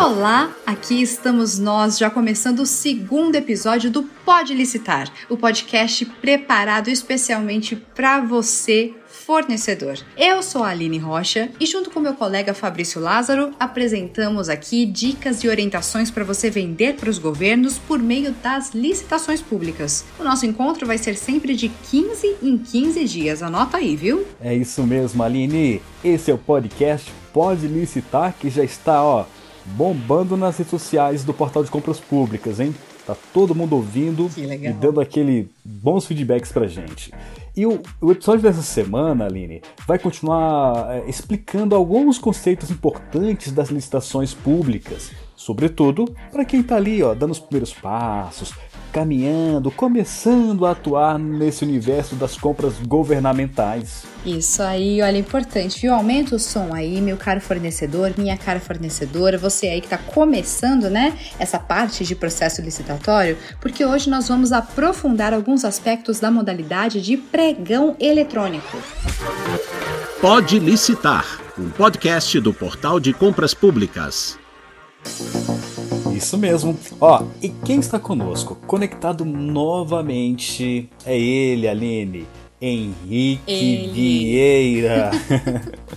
Olá, aqui estamos nós já começando o segundo episódio do Pode Licitar, o podcast preparado especialmente para você, fornecedor. Eu sou a Aline Rocha e junto com meu colega Fabrício Lázaro apresentamos aqui dicas e orientações para você vender para os governos por meio das licitações públicas. O nosso encontro vai ser sempre de 15 em 15 dias, anota aí, viu? É isso mesmo, Aline. Esse é o podcast Pode Licitar que já está, ó, bombando nas redes sociais do portal de compras públicas, hein? Tá todo mundo ouvindo e dando aquele bons feedbacks pra gente. E o, o episódio dessa semana, Aline, vai continuar é, explicando alguns conceitos importantes das licitações públicas, sobretudo para quem está ali, ó, dando os primeiros passos, caminhando, começando a atuar nesse universo das compras governamentais. Isso aí, olha, importante, viu? Aumenta o som aí, meu caro fornecedor, minha cara fornecedora, você aí que está começando, né, essa parte de processo licitatório, porque hoje nós vamos aprofundar alguns aspectos da modalidade de pregão eletrônico. Pode licitar, um podcast do Portal de Compras Públicas. Isso mesmo. Ó, e quem está conosco, conectado novamente, é ele, Aline, Henrique ele. Vieira.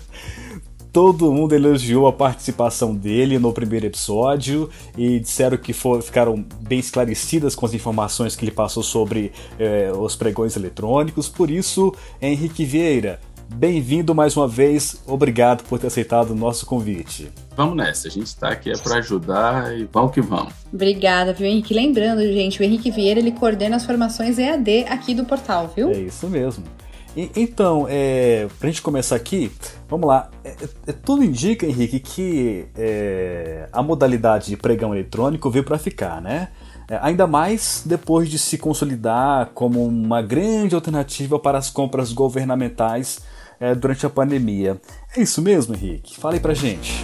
Todo mundo elogiou a participação dele no primeiro episódio e disseram que for, ficaram bem esclarecidas com as informações que ele passou sobre eh, os pregões eletrônicos. Por isso, Henrique Vieira, Bem-vindo mais uma vez, obrigado por ter aceitado o nosso convite. Vamos nessa, a gente está aqui é para ajudar e vamos que vamos. Obrigada, viu, Henrique? Lembrando, gente, o Henrique Vieira ele coordena as formações EAD aqui do portal, viu? É isso mesmo. E, então, é, para a gente começar aqui, vamos lá. É, é, tudo indica, Henrique, que é, a modalidade de pregão eletrônico veio para ficar, né? É, ainda mais depois de se consolidar como uma grande alternativa para as compras governamentais é, durante a pandemia. É isso mesmo, Henrique? Fale pra gente.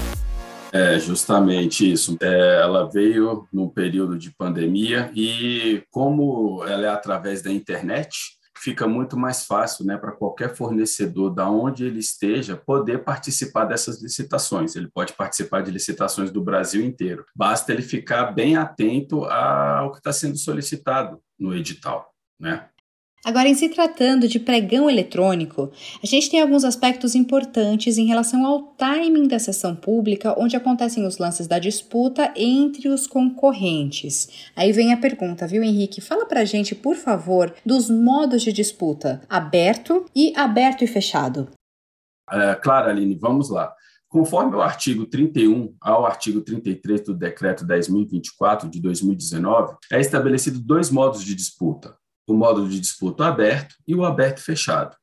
É justamente isso. É, ela veio no período de pandemia e, como ela é através da internet, fica muito mais fácil né, para qualquer fornecedor, da onde ele esteja, poder participar dessas licitações. Ele pode participar de licitações do Brasil inteiro. Basta ele ficar bem atento ao que está sendo solicitado no edital. Né? Agora, em se tratando de pregão eletrônico, a gente tem alguns aspectos importantes em relação ao timing da sessão pública, onde acontecem os lances da disputa entre os concorrentes. Aí vem a pergunta, viu, Henrique? Fala pra gente, por favor, dos modos de disputa: aberto e aberto e fechado. É, claro, Aline, vamos lá. Conforme o artigo 31 ao artigo 33 do Decreto 10.024 de 2019, é estabelecido dois modos de disputa: o modo de disputa aberto e o aberto fechado.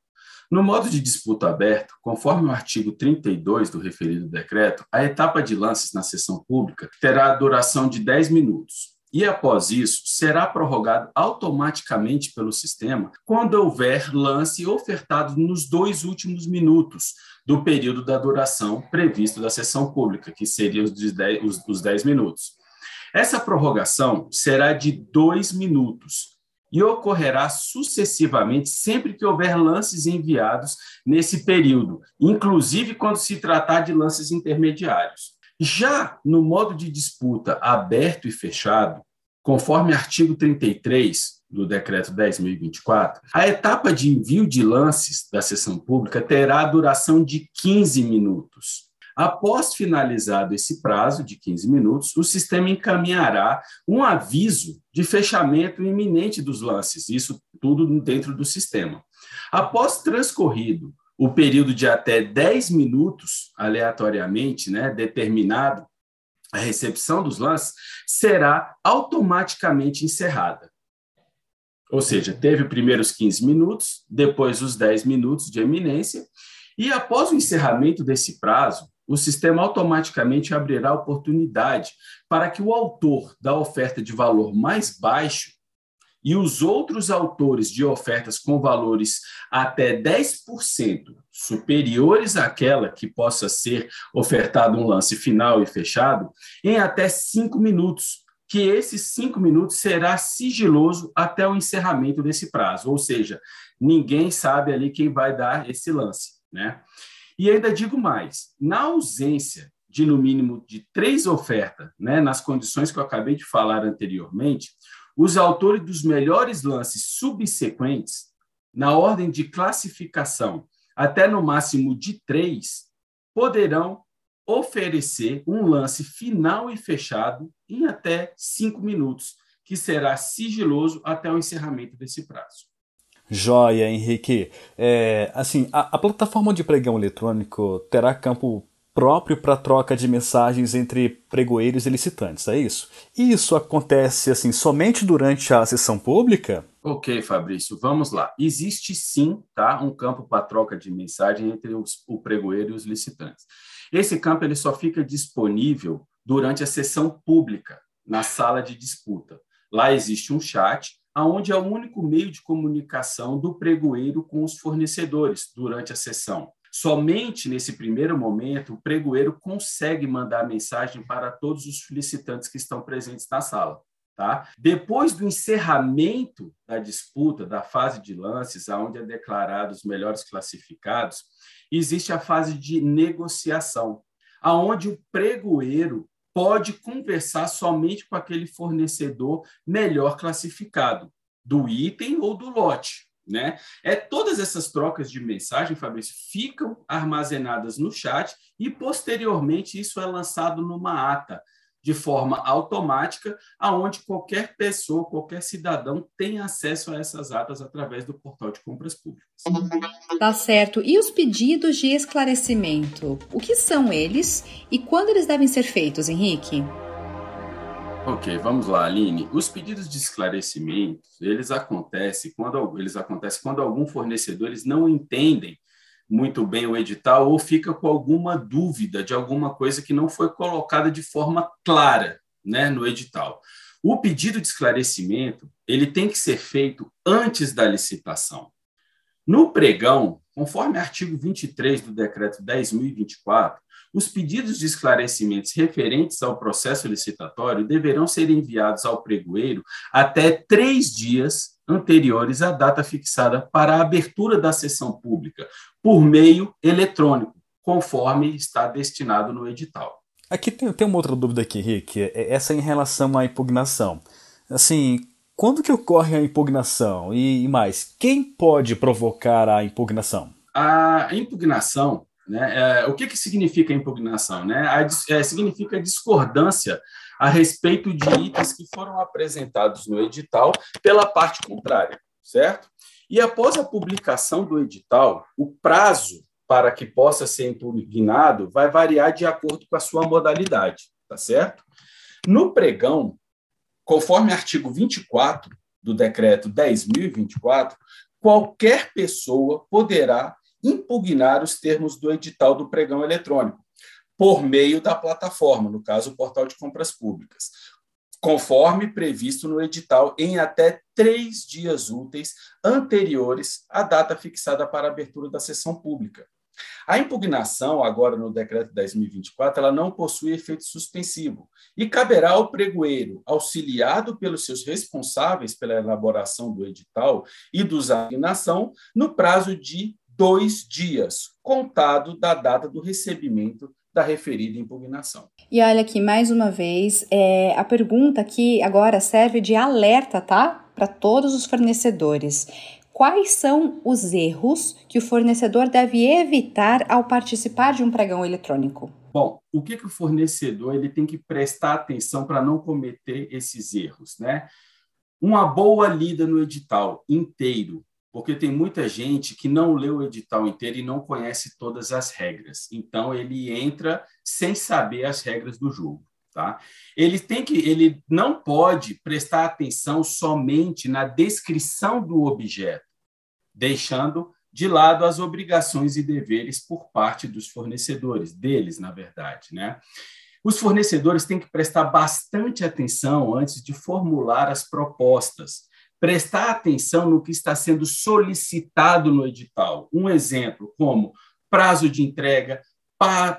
No modo de disputa aberto, conforme o artigo 32 do referido decreto, a etapa de lances na sessão pública terá duração de 10 minutos. E após isso, será prorrogado automaticamente pelo sistema quando houver lance ofertado nos dois últimos minutos do período da duração previsto da sessão pública, que seria os 10, os, os 10 minutos. Essa prorrogação será de dois minutos, e ocorrerá sucessivamente sempre que houver lances enviados nesse período, inclusive quando se tratar de lances intermediários. Já no modo de disputa aberto e fechado, conforme artigo 33 do decreto 10.024, a etapa de envio de lances da sessão pública terá duração de 15 minutos. Após finalizado esse prazo de 15 minutos, o sistema encaminhará um aviso de fechamento iminente dos lances, isso tudo dentro do sistema. Após transcorrido o período de até 10 minutos, aleatoriamente né, determinado, a recepção dos lances será automaticamente encerrada. Ou seja, teve primeiros 15 minutos, depois os 10 minutos de eminência, e após o encerramento desse prazo, o sistema automaticamente abrirá oportunidade para que o autor da oferta de valor mais baixo e os outros autores de ofertas com valores até 10% superiores àquela que possa ser ofertado um lance final e fechado, em até cinco minutos, que esses cinco minutos será sigiloso até o encerramento desse prazo, ou seja, ninguém sabe ali quem vai dar esse lance, né? E ainda digo mais: na ausência de no mínimo de três ofertas, né, nas condições que eu acabei de falar anteriormente, os autores dos melhores lances subsequentes, na ordem de classificação, até no máximo de três, poderão oferecer um lance final e fechado em até cinco minutos, que será sigiloso até o encerramento desse prazo. Joia, Henrique. É, assim, a, a, plataforma de pregão eletrônico terá campo próprio para troca de mensagens entre pregoeiros e licitantes, é isso? E isso acontece assim somente durante a sessão pública? Ok, Fabrício, vamos lá. Existe sim, tá, um campo para troca de mensagem entre os, o pregoeiro e os licitantes. Esse campo ele só fica disponível durante a sessão pública, na sala de disputa. Lá existe um chat, aonde é o único meio de comunicação do pregoeiro com os fornecedores durante a sessão. Somente nesse primeiro momento, o pregoeiro consegue mandar mensagem para todos os solicitantes que estão presentes na sala. Tá? Depois do encerramento da disputa, da fase de lances, onde é declarado os melhores classificados, existe a fase de negociação, aonde o pregoeiro pode conversar somente com aquele fornecedor melhor classificado, do item ou do lote. Né? É todas essas trocas de mensagem, Fabrício, ficam armazenadas no chat e posteriormente isso é lançado numa ata de forma automática, aonde qualquer pessoa, qualquer cidadão tem acesso a essas atas através do portal de compras públicas. Tá certo. E os pedidos de esclarecimento? O que são eles e quando eles devem ser feitos, Henrique? Ok, vamos lá, Aline. Os pedidos de esclarecimento, eles acontecem quando eles acontecem quando algum fornecedor eles não entendem muito bem o edital ou fica com alguma dúvida de alguma coisa que não foi colocada de forma clara, né, no edital. O pedido de esclarecimento, ele tem que ser feito antes da licitação. No pregão, conforme artigo 23 do decreto 10.024, os pedidos de esclarecimentos referentes ao processo licitatório deverão ser enviados ao pregoeiro até três dias anteriores à data fixada para a abertura da sessão pública, por meio eletrônico, conforme está destinado no edital. Aqui tem, tem uma outra dúvida aqui, Rick, é essa em relação à impugnação. Assim, quando que ocorre a impugnação? E, e mais, quem pode provocar a impugnação? A impugnação né? É, o que, que significa impugnação? Né? A, é, significa discordância a respeito de itens que foram apresentados no edital pela parte contrária, certo? E após a publicação do edital, o prazo para que possa ser impugnado vai variar de acordo com a sua modalidade, tá certo? No pregão, conforme artigo 24 do decreto 10.024, qualquer pessoa poderá impugnar os termos do edital do pregão eletrônico, por meio da plataforma, no caso, o portal de compras públicas, conforme previsto no edital, em até três dias úteis anteriores à data fixada para a abertura da sessão pública. A impugnação, agora no decreto 10.024, ela não possui efeito suspensivo e caberá ao pregoeiro, auxiliado pelos seus responsáveis pela elaboração do edital e dos impugnação, no prazo de dois dias, contado da data do recebimento da referida impugnação. E olha aqui, mais uma vez, é, a pergunta aqui agora serve de alerta, tá? Para todos os fornecedores. Quais são os erros que o fornecedor deve evitar ao participar de um pregão eletrônico? Bom, o que, que o fornecedor ele tem que prestar atenção para não cometer esses erros, né? Uma boa lida no edital inteiro, porque tem muita gente que não leu o edital inteiro e não conhece todas as regras. Então ele entra sem saber as regras do jogo, tá? Ele tem que ele não pode prestar atenção somente na descrição do objeto, deixando de lado as obrigações e deveres por parte dos fornecedores, deles, na verdade, né? Os fornecedores têm que prestar bastante atenção antes de formular as propostas, prestar atenção no que está sendo solicitado no edital. Um exemplo, como prazo de entrega,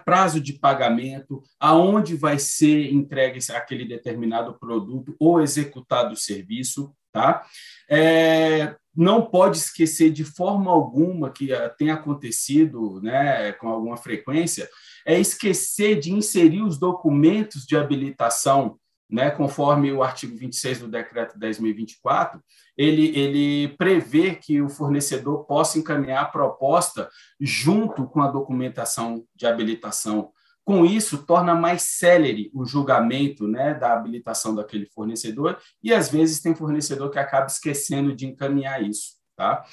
prazo de pagamento, aonde vai ser entregue aquele determinado produto ou executado o serviço, tá? É, não pode esquecer de forma alguma que tem acontecido, né, com alguma frequência, é esquecer de inserir os documentos de habilitação né, conforme o artigo 26 do decreto 10.024, ele, ele prevê que o fornecedor possa encaminhar a proposta junto com a documentação de habilitação. Com isso, torna mais célere o julgamento né, da habilitação daquele fornecedor, e às vezes tem fornecedor que acaba esquecendo de encaminhar isso. Tá?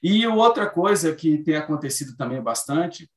E outra coisa que tem acontecido também bastante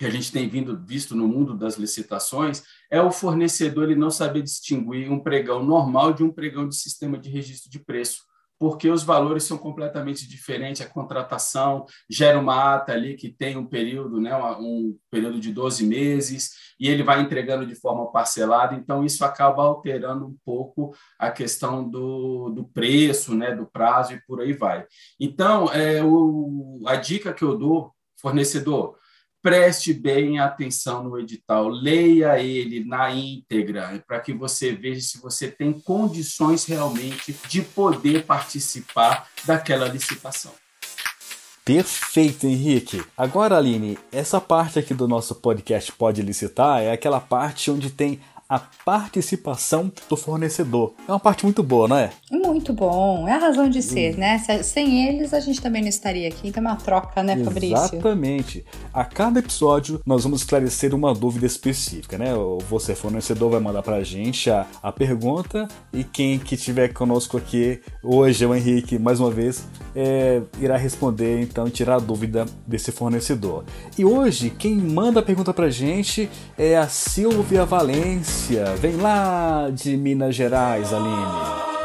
que a gente tem vindo visto no mundo das licitações é o fornecedor ele não saber distinguir um pregão normal de um pregão de sistema de registro de preço, porque os valores são completamente diferentes, a contratação gera uma ata ali que tem um período, né, um período de 12 meses, e ele vai entregando de forma parcelada, então isso acaba alterando um pouco a questão do, do preço, né, do prazo e por aí vai. Então, é, o, a dica que eu dou, fornecedor, preste bem atenção no edital, leia ele na íntegra, para que você veja se você tem condições realmente de poder participar daquela licitação. Perfeito, Henrique. Agora, Aline, essa parte aqui do nosso podcast Pode Licitar é aquela parte onde tem a participação do fornecedor. É uma parte muito boa, não é? Muito bom. É a razão de ser, né? Sem eles, a gente também não estaria aqui. Então é uma troca, né, Fabrício? Exatamente. A cada episódio, nós vamos esclarecer uma dúvida específica, né? Você, fornecedor, vai mandar pra gente a, a pergunta e quem que estiver conosco aqui hoje, o Henrique, mais uma vez, é, irá responder, então, tirar a dúvida desse fornecedor. E hoje, quem manda a pergunta pra gente é a Silvia Valência Vem lá de Minas Gerais, Aline.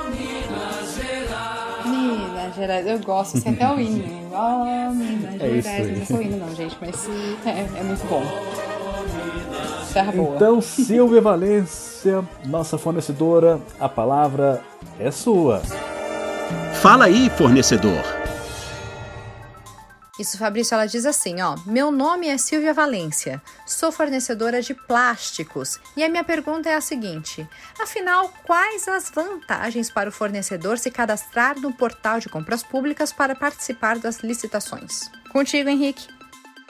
Minas Gerais. Minas Gerais, eu gosto, assim, até o hino. Oh, Minas é Gerais. Não sou hino, não, gente, mas é, é muito bom. Terra boa. Então, Silvia Valência, nossa fornecedora, a palavra é sua. Fala aí, fornecedor. Isso, Fabrício, ela diz assim, ó: "Meu nome é Silvia Valência. Sou fornecedora de plásticos e a minha pergunta é a seguinte: afinal, quais as vantagens para o fornecedor se cadastrar no portal de compras públicas para participar das licitações?" Contigo, Henrique.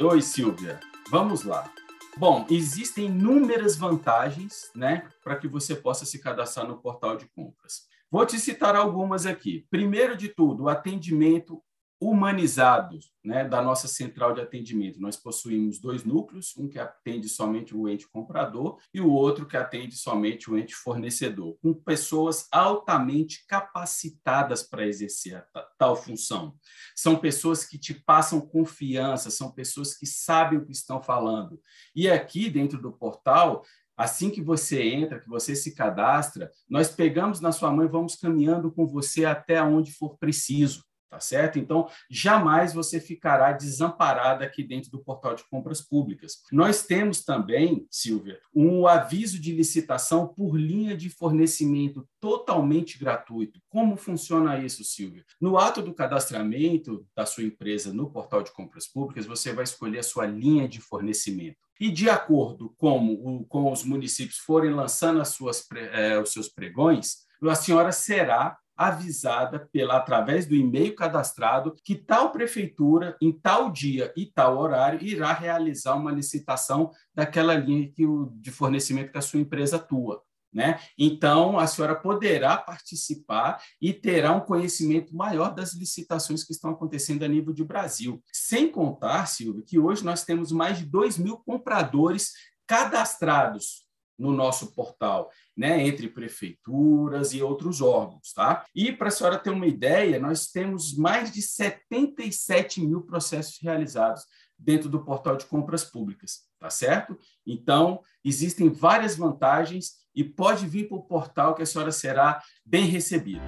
Oi, Silvia. Vamos lá. Bom, existem inúmeras vantagens, né, para que você possa se cadastrar no portal de compras. Vou te citar algumas aqui. Primeiro de tudo, o atendimento humanizados né, da nossa central de atendimento. Nós possuímos dois núcleos, um que atende somente o ente comprador e o outro que atende somente o ente fornecedor, com pessoas altamente capacitadas para exercer tal função. São pessoas que te passam confiança, são pessoas que sabem o que estão falando. E aqui dentro do portal Assim que você entra, que você se cadastra, nós pegamos na sua mão e vamos caminhando com você até onde for preciso tá certo? Então, jamais você ficará desamparada aqui dentro do portal de compras públicas. Nós temos também, Silvia, um aviso de licitação por linha de fornecimento totalmente gratuito. Como funciona isso, Silvia? No ato do cadastramento da sua empresa no portal de compras públicas, você vai escolher a sua linha de fornecimento. E de acordo com, o, com os municípios forem lançando as suas, eh, os seus pregões, a senhora será avisada pela através do e-mail cadastrado que tal prefeitura em tal dia e tal horário irá realizar uma licitação daquela linha que o, de fornecimento que a sua empresa atua. Né? Então, a senhora poderá participar e terá um conhecimento maior das licitações que estão acontecendo a nível de Brasil. Sem contar, Silvio, que hoje nós temos mais de 2 mil compradores cadastrados no nosso portal, né, entre prefeituras e outros órgãos, tá? E para a senhora ter uma ideia, nós temos mais de 77 mil processos realizados dentro do portal de compras públicas, tá certo? Então, existem várias vantagens e pode vir para o portal que a senhora será bem recebida.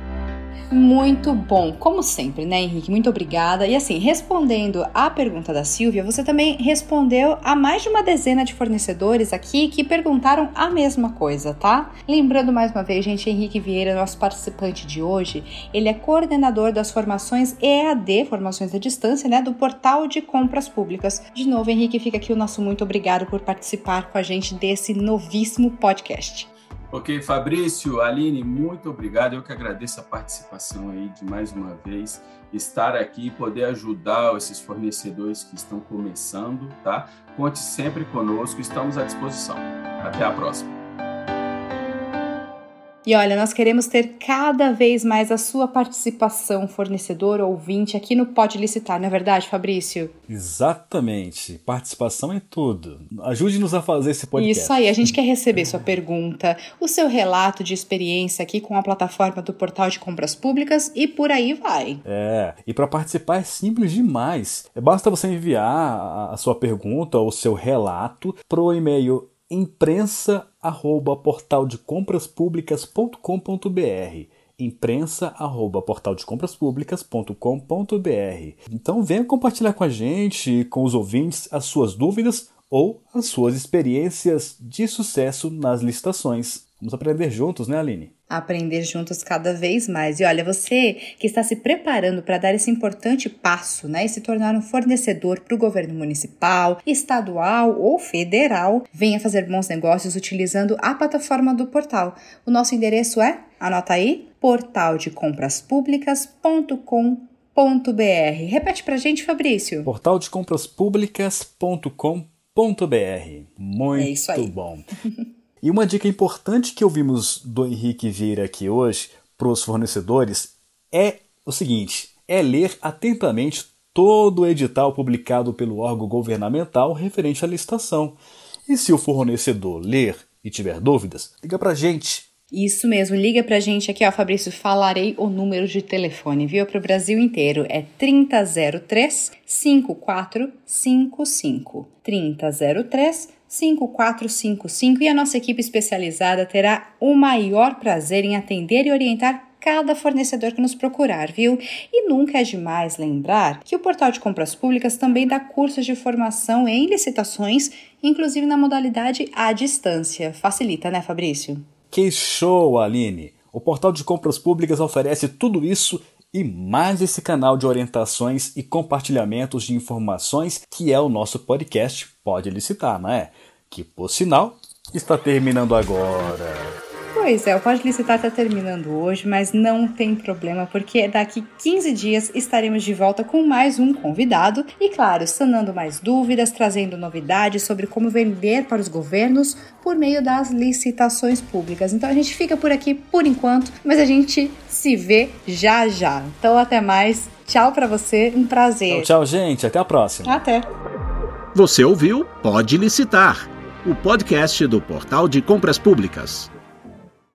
Muito bom, como sempre, né, Henrique? Muito obrigada. E assim, respondendo à pergunta da Silvia, você também respondeu a mais de uma dezena de fornecedores aqui que perguntaram a mesma coisa, tá? Lembrando mais uma vez, gente, Henrique Vieira, nosso participante de hoje, ele é coordenador das formações EAD, formações à distância, né, do portal de compras públicas. De novo, Henrique, fica aqui o nosso muito obrigado por participar com a gente desse novíssimo podcast. Ok, Fabrício, Aline, muito obrigado. Eu que agradeço a participação aí de mais uma vez, estar aqui e poder ajudar esses fornecedores que estão começando, tá? Conte sempre conosco, estamos à disposição. Até a próxima. E olha, nós queremos ter cada vez mais a sua participação, fornecedor ouvinte, aqui no Pode Licitar, não é verdade, Fabrício? Exatamente. Participação é tudo. Ajude-nos a fazer esse podcast. Isso aí, a gente quer receber sua pergunta, o seu relato de experiência aqui com a plataforma do Portal de Compras Públicas e por aí vai. É, e para participar é simples demais. Basta você enviar a sua pergunta ou o seu relato para o e-mail imprensa@portaldecompraspublicas.com.br imprensa@portaldecompraspublicas.com.br. Então venha compartilhar com a gente, com os ouvintes, as suas dúvidas ou as suas experiências de sucesso nas licitações. Vamos aprender juntos, né, Aline? Aprender juntos cada vez mais. E olha, você que está se preparando para dar esse importante passo, né, e se tornar um fornecedor para o governo municipal, estadual ou federal, venha fazer bons negócios utilizando a plataforma do portal. O nosso endereço é, anota aí, portaldecompraspublicas.com.br. Repete para a gente, Fabrício. portaldecompraspublicas.com.br. Muito é aí. bom. E uma dica importante que ouvimos do Henrique vir aqui hoje para os fornecedores é o seguinte: é ler atentamente todo o edital publicado pelo órgão governamental referente à licitação. E se o fornecedor ler e tiver dúvidas, liga para a gente. Isso mesmo, liga pra gente aqui, ó, Fabrício, falarei o número de telefone, viu? Para o Brasil inteiro, é 3003 5455. 3003 5455 e a nossa equipe especializada terá o maior prazer em atender e orientar cada fornecedor que nos procurar, viu? E nunca é demais lembrar que o Portal de Compras Públicas também dá cursos de formação em licitações, inclusive na modalidade à distância. Facilita, né, Fabrício? Que show, Aline! O Portal de Compras Públicas oferece tudo isso e mais esse canal de orientações e compartilhamentos de informações que é o nosso podcast Pode Licitar, não é? Que, por sinal, está terminando agora. Pois é, o Pode Licitar está terminando hoje, mas não tem problema, porque daqui 15 dias estaremos de volta com mais um convidado e, claro, sanando mais dúvidas, trazendo novidades sobre como vender para os governos por meio das licitações públicas. Então a gente fica por aqui por enquanto, mas a gente se vê já já. Então até mais. Tchau para você, um prazer. Tchau, tchau, gente. Até a próxima. Até. Você ouviu Pode Licitar, o podcast do Portal de Compras Públicas.